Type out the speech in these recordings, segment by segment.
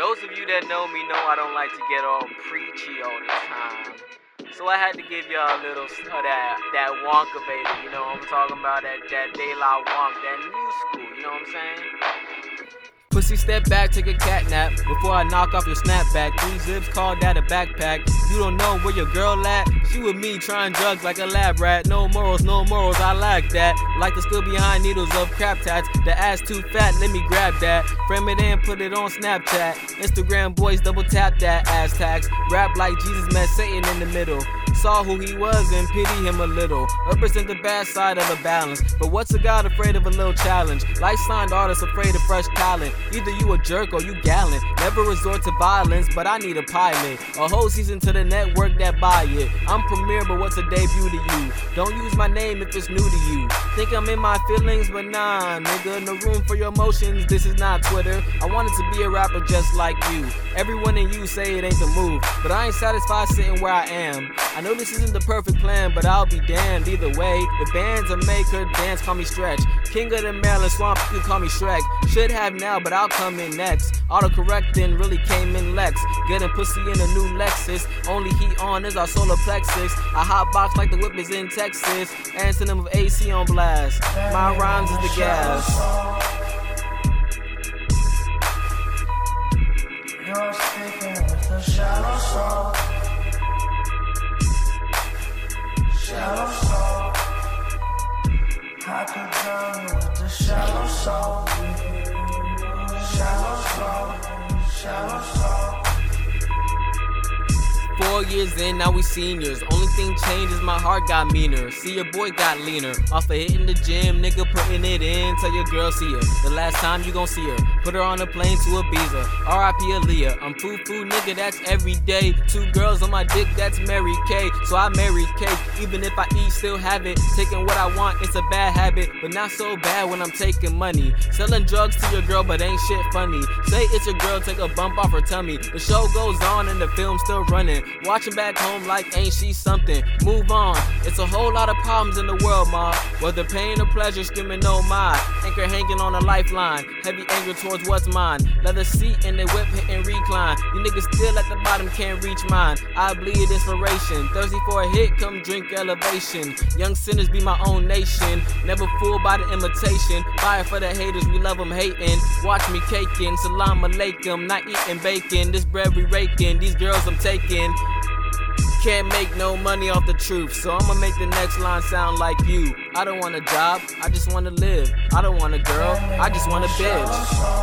Those of you that know me know I don't like to get all preachy all the time. So I had to give y'all a little of uh, that that Wonka baby, you know I'm talking about? That that De La Wonk, that new school, you know what I'm saying? Pussy, step back, take a cat nap before I knock off your snapback. Three zips, call that a backpack. You don't know where your girl at? She with me trying drugs like a lab rat. No morals, no morals, I like that. Like to still behind needles of crap tats. The ass too fat, let me grab that. Frame it in, put it on Snapchat. Instagram boys double tap that ass tax. Rap like Jesus met Satan in the middle. Saw who he was and pity him a little. Represent the bad side of the balance. But what's a god afraid of a little challenge? Life signed artists afraid of fresh talent. Either you a jerk or you gallant. Never resort to violence, but I need a pilot. A whole season to the network that buy it. I'm premiere, but what's a debut to you? Don't use my name if it's new to you. Think I'm in my feelings, but nah, nigga. No room for your emotions. This is not Twitter. I wanted to be a rapper just like you. Everyone in you say it ain't the move, but I ain't satisfied sitting where I am. I know this isn't the perfect plan, but I'll be damned either way. The band's a maker, dance, call me Stretch. King of the Maryland swamp, you can call me Shrek. Should have now, but I'll come in next. Autocorrecting really came in Lex. Getting pussy in a new Lexus. Only heat on is our solar plexus. A hot box like the whip is in Texas. Answer them with AC on blast. My rhymes is the gas. You're speaking with a shallow soul. I could drown you with the shallow soul. Shallow soul. Shallow soul. Four years in, now we seniors. Only thing changed is my heart got meaner. See your boy got leaner. Off of hitting the gym, nigga putting it in. Tell your girl see her. The last time you gon' see her. Put her on a plane to Ibiza. R.I.P. Aaliyah. I'm foo foo nigga, that's every day. Two girls on my dick, that's Mary Kay. So I marry cake. Even if I eat, still have it. Taking what I want, it's a bad habit. But not so bad when I'm taking money. Selling drugs to your girl, but ain't shit funny. Say it's your girl, take a bump off her tummy. The show goes on and the film's still running. Watching back home like ain't she something. Move on. It's a whole lot of problems in the world, ma. Whether pain or pleasure, screaming no oh my. Anchor hanging on a lifeline. Heavy anger towards what's mine. Leather seat and the whip hitting recline. You niggas still at the bottom can't reach mine. I bleed inspiration. Thirsty for a hit, come drink elevation. Young sinners be my own nation. Never fooled by the imitation. Fire for the haters, we love them hating. Watch me caking. Salam alaikum, not eating bacon. This bread we raking. These girls I'm taking. Can't make no money off the truth, so I'ma make the next line sound like you. I don't want a job, I just wanna live. I don't want a girl, I just want a bitch.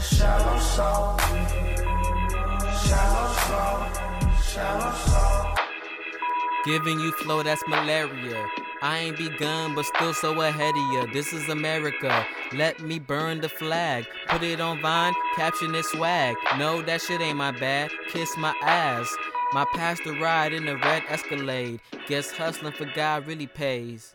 Shallow soul. Shallow soul. Shallow soul. Giving you flow, that's malaria. I ain't begun, but still so ahead of ya. This is America. Let me burn the flag. Put it on Vine, caption it swag. No, that shit ain't my bad. Kiss my ass. My pastor ride in a red Escalade. Guess hustling for God really pays.